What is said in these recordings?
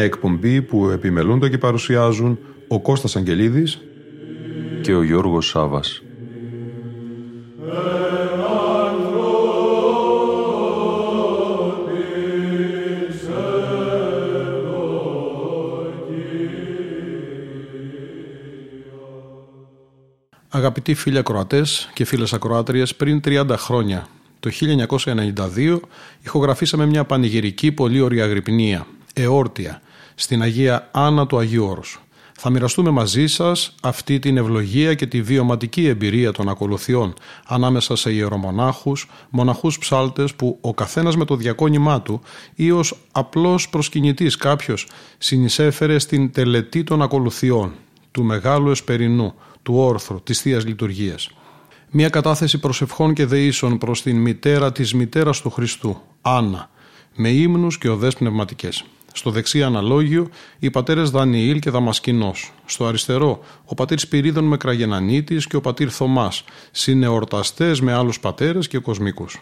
Μια εκπομπή που επιμελούνται και παρουσιάζουν ο Κώστας Αγγελίδης και ο Γιώργος Σάβας. Αγαπητοί φίλοι ακροατές και φίλες ακροάτριες, πριν 30 χρόνια, το 1992, ηχογραφήσαμε μια πανηγυρική πολύ ωραία γρυπνία, εόρτια, στην Αγία Άννα του Αγίου Όρους. Θα μοιραστούμε μαζί σας αυτή την ευλογία και τη βιωματική εμπειρία των ακολουθιών ανάμεσα σε ιερομονάχους, μοναχούς ψάλτες που ο καθένας με το διακόνημά του ή ως απλός προσκυνητής κάποιος συνεισέφερε στην τελετή των ακολουθιών, του Μεγάλου Εσπερινού, του Όρθρου, της Θείας Λειτουργίας. Μια κατάθεση προσευχών και δεήσεων προς την μητέρα της μητέρας του Χριστού, Άννα, με ύμνους και οδές πνευματικές. Στο δεξί αναλόγιο οι πατέρες Δανιήλ και Δαμασκινό. Στο αριστερό ο πατήρ Σπυρίδων με Κραγενανίτης και ο πατήρ Θωμάς, συνεορταστές με άλλους πατέρες και κοσμικούς.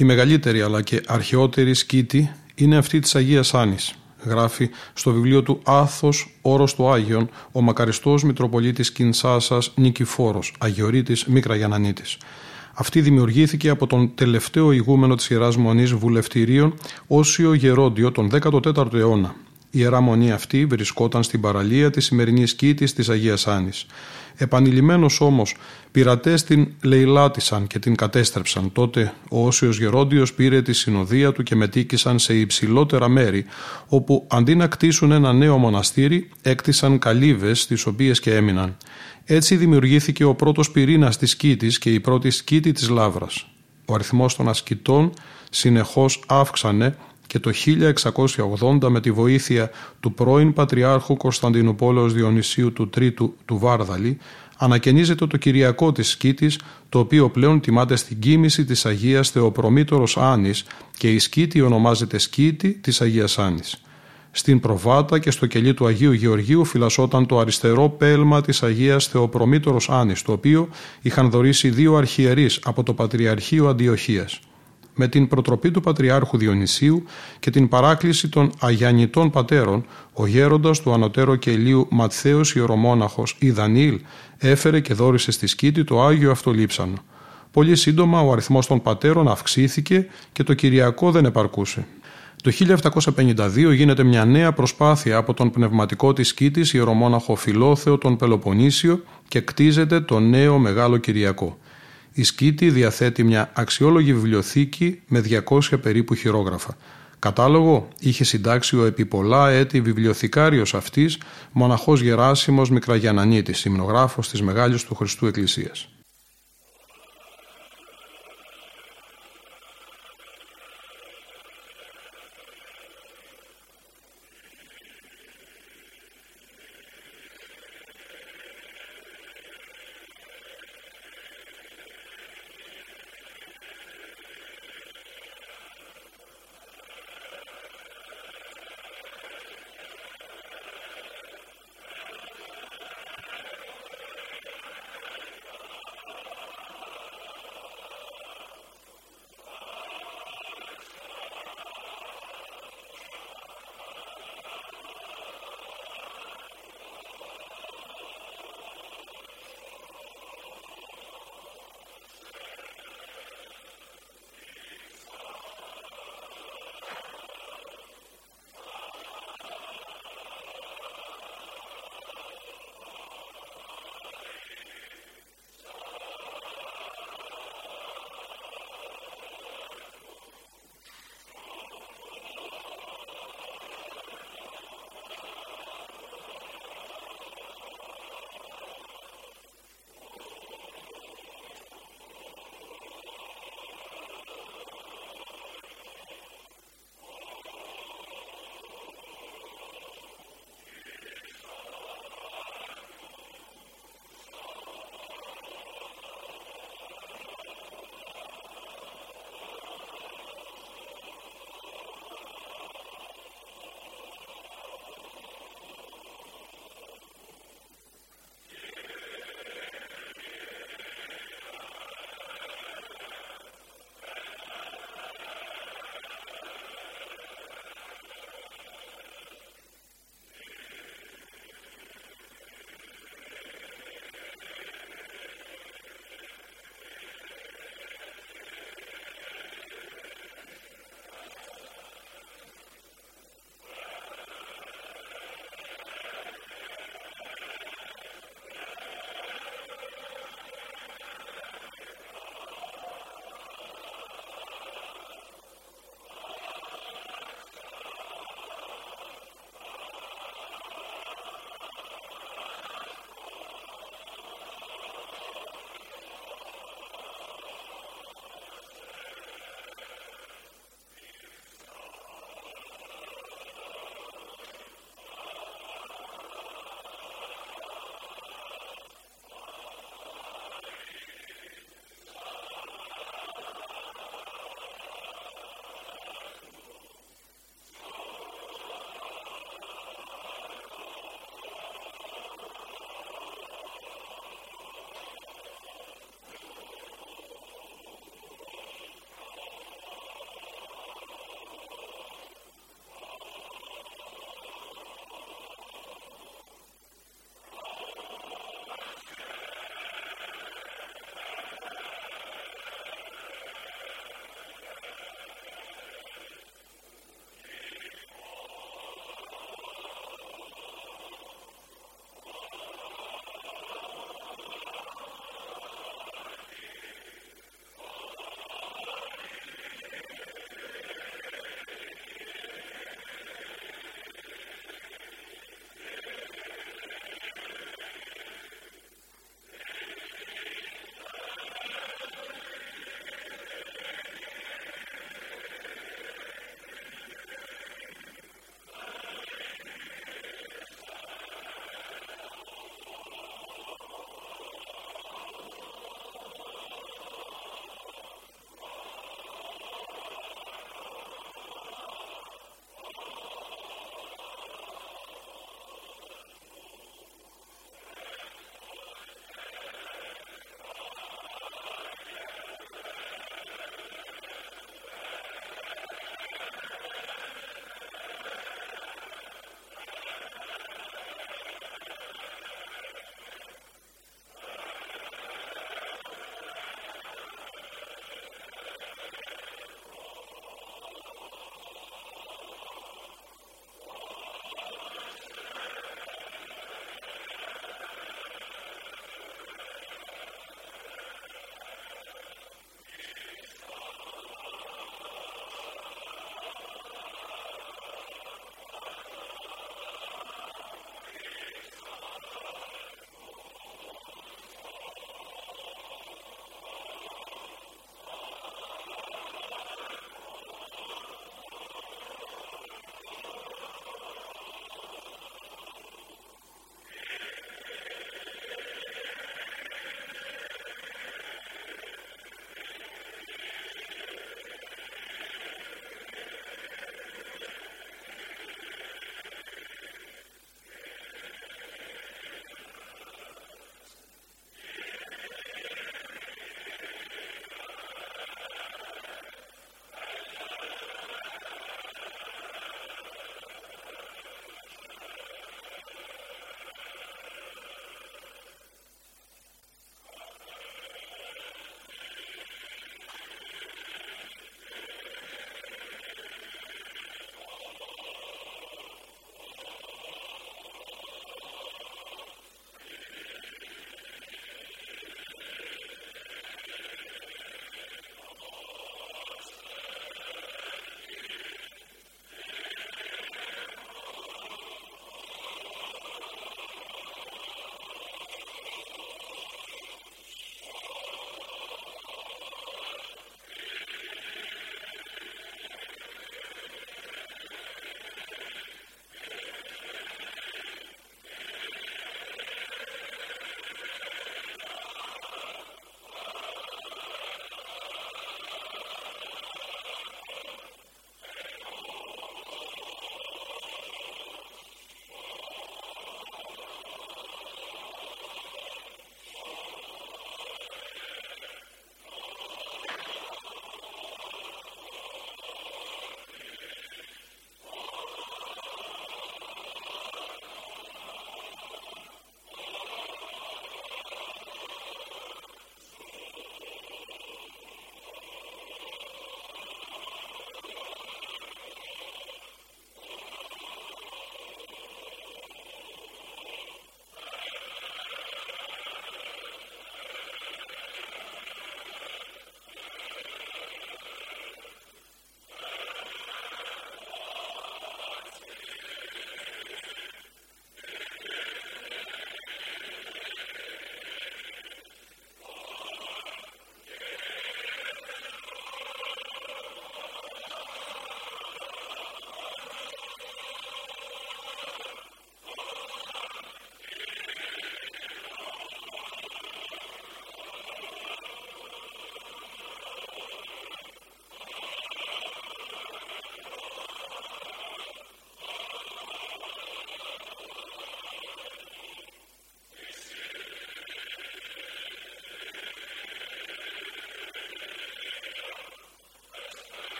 Η μεγαλύτερη αλλά και αρχαιότερη σκήτη είναι αυτή της Αγίας Άνης. Γράφει στο βιβλίο του «Άθος, όρος του Άγιον» ο μακαριστός Μητροπολίτης Κινσάσας Νικηφόρος, Αγιορείτης Μικραγιανανίτης. Αυτή δημιουργήθηκε από τον τελευταίο ηγούμενο της Ιεράς Μονής Βουλευτηρίων Όσιο Γερόντιο τον 14ο αιώνα. Η Ιερά Μονή αυτή βρισκόταν στην παραλία της σημερινής κήτης της Αγίας Άνης. Επανειλημμένος όμως πειρατές την λαιλάτισαν και την κατέστρεψαν. Τότε ο Όσιος Γερόντιος πήρε τη συνοδεία του και μετήκησαν σε υψηλότερα μέρη όπου αντί να κτίσουν ένα νέο μοναστήρι έκτισαν καλύβες τις οποίες και έμειναν. Έτσι δημιουργήθηκε ο πρώτος πυρήνας της Κήτης και η πρώτη σκήτη της Λάβρας. Ο αριθμός των ασκητών συνεχώς αύξανε και το 1680 με τη βοήθεια του πρώην Πατριάρχου Κωνσταντινούπολεως Διονυσίου του Τρίτου του Βάρδαλη ανακαινίζεται το Κυριακό της Σκήτης το οποίο πλέον τιμάται στην κίνηση της Αγίας Θεοπρομήτωρος Άνης και η Σκήτη ονομάζεται Σκήτη της Αγίας Άνης. Στην προβάτα και στο κελί του Αγίου Γεωργίου φυλασσόταν το αριστερό πέλμα της Αγίας Θεοπρομήτωρος Άνης, το οποίο είχαν δωρήσει δύο αρχιερείς από το Πατριαρχείο Αντιοχίας. Με την προτροπή του Πατριάρχου Διονυσίου και την παράκληση των Αγιανιτών Πατέρων, ο γέροντας του ανωτέρω κελίου Ματθαίος Ιερομόναχος ή Δανίλ έφερε και δόρισε στη σκήτη το Άγιο Αυτολείψανο. Πολύ σύντομα ο αριθμός των πατέρων αυξήθηκε και το Κυριακό δεν επαρκούσε. Το 1752 γίνεται μια νέα προσπάθεια από τον πνευματικό της Κήτης ιερομόναχο Φιλόθεο τον Πελοποννήσιο και κτίζεται το νέο Μεγάλο Κυριακό. Η Σκήτη διαθέτει μια αξιόλογη βιβλιοθήκη με 200 περίπου χειρόγραφα. Κατάλογο είχε συντάξει ο επί πολλά έτη βιβλιοθηκάριος αυτής μοναχός Γεράσιμος Μικραγιανανίτης, υμνογράφος της Μεγάλης του Χριστού Εκκλησίας.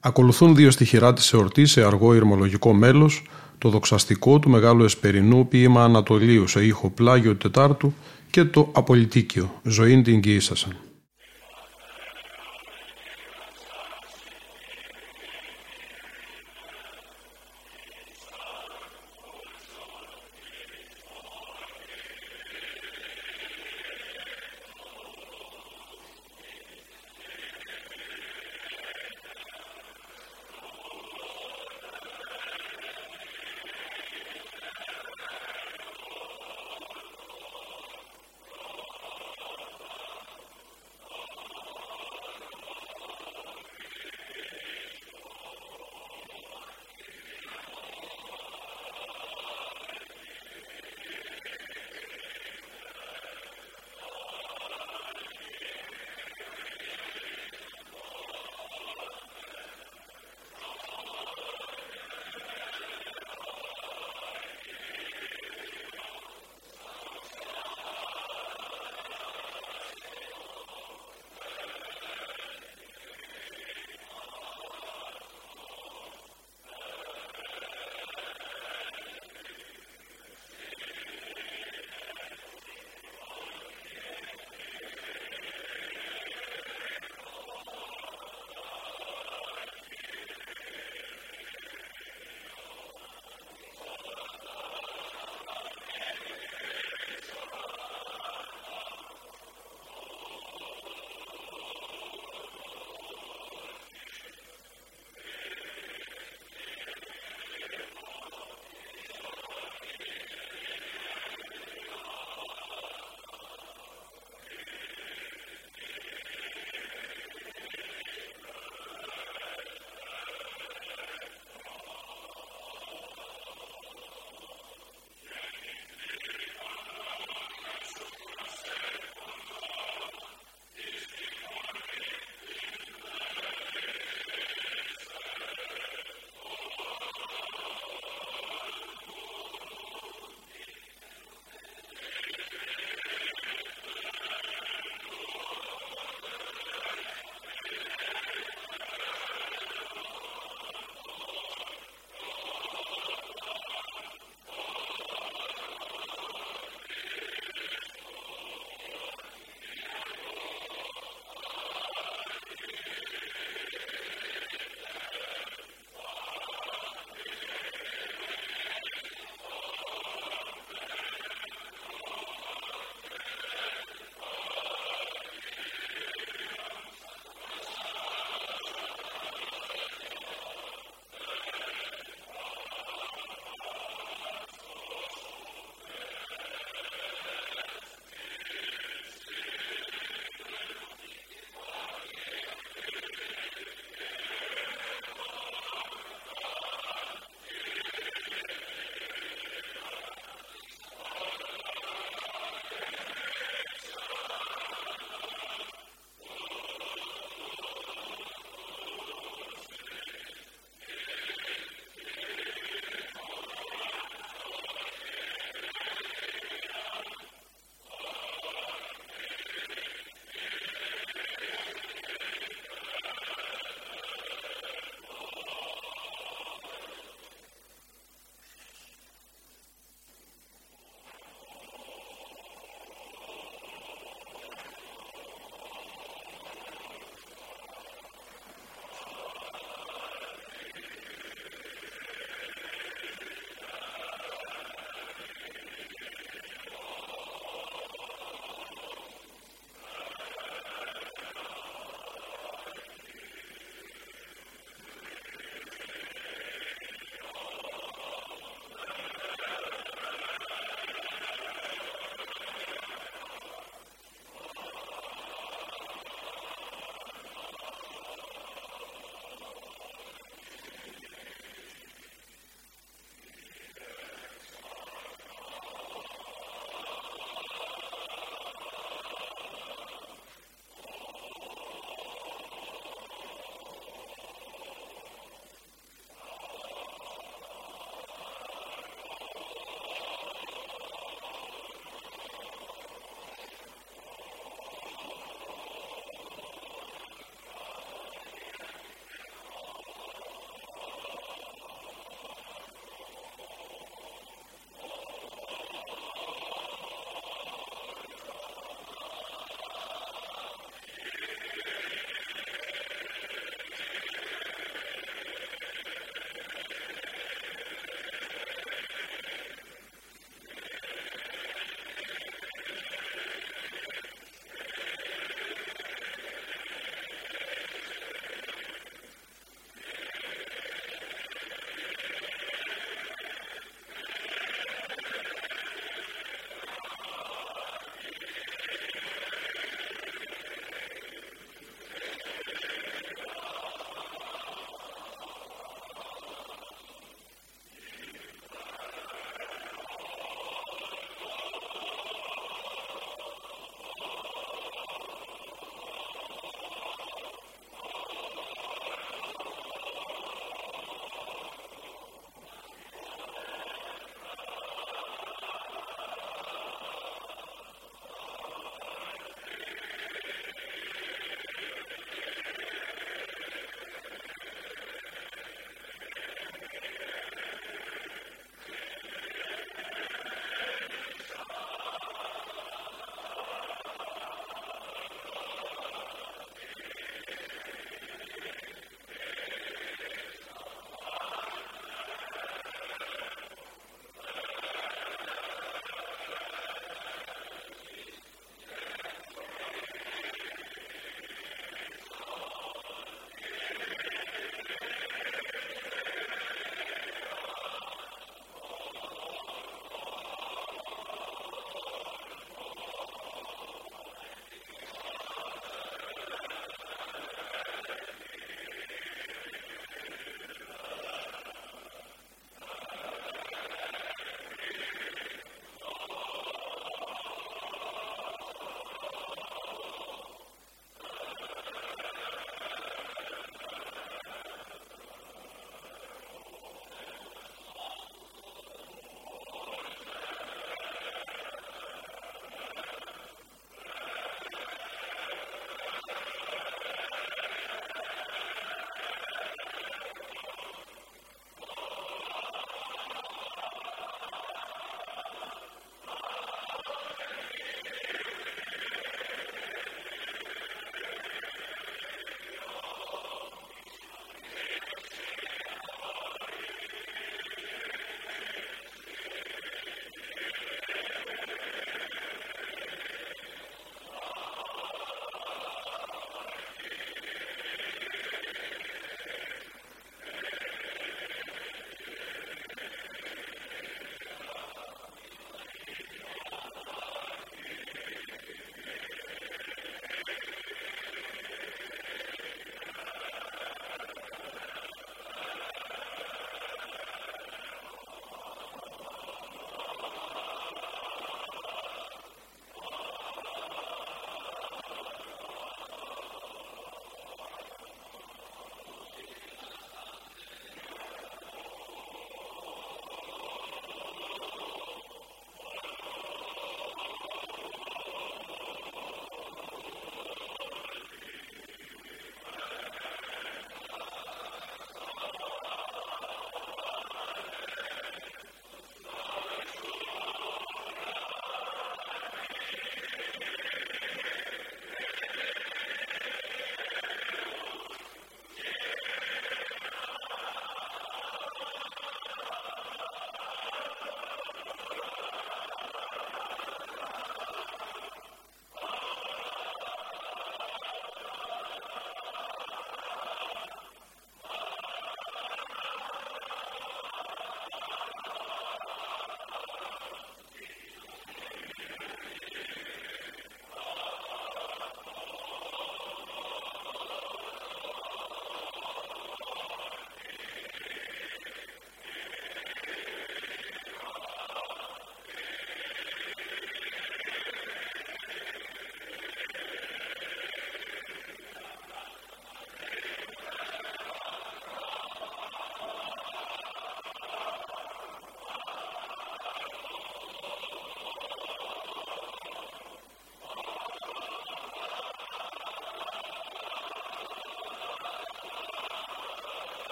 Ακολουθούν δύο στοιχειρά της εορτής σε αργό ηρμολογικό μέλος, το δοξαστικό του Μεγάλου Εσπερινού ποίημα Ανατολίου σε ήχο Πλάγιο Τετάρτου και το Απολυτίκιο, Ζωήν την Κοίησασαν.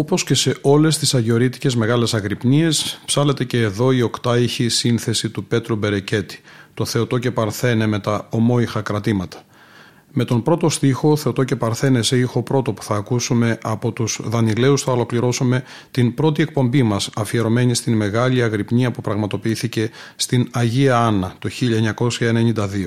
Όπως και σε όλες τις αγιορείτικες μεγάλες αγρυπνίες, ψάλεται και εδώ η οκτάηχη σύνθεση του Πέτρου Μπερεκέτη, το Θεοτό και Παρθένε με τα ομόηχα κρατήματα. Με τον πρώτο στίχο, Θεοτό και Παρθένε σε ήχο πρώτο που θα ακούσουμε από τους Δανιλαίους θα ολοκληρώσουμε την πρώτη εκπομπή μας αφιερωμένη στην μεγάλη αγρυπνία που πραγματοποιήθηκε στην Αγία Άννα το 1992.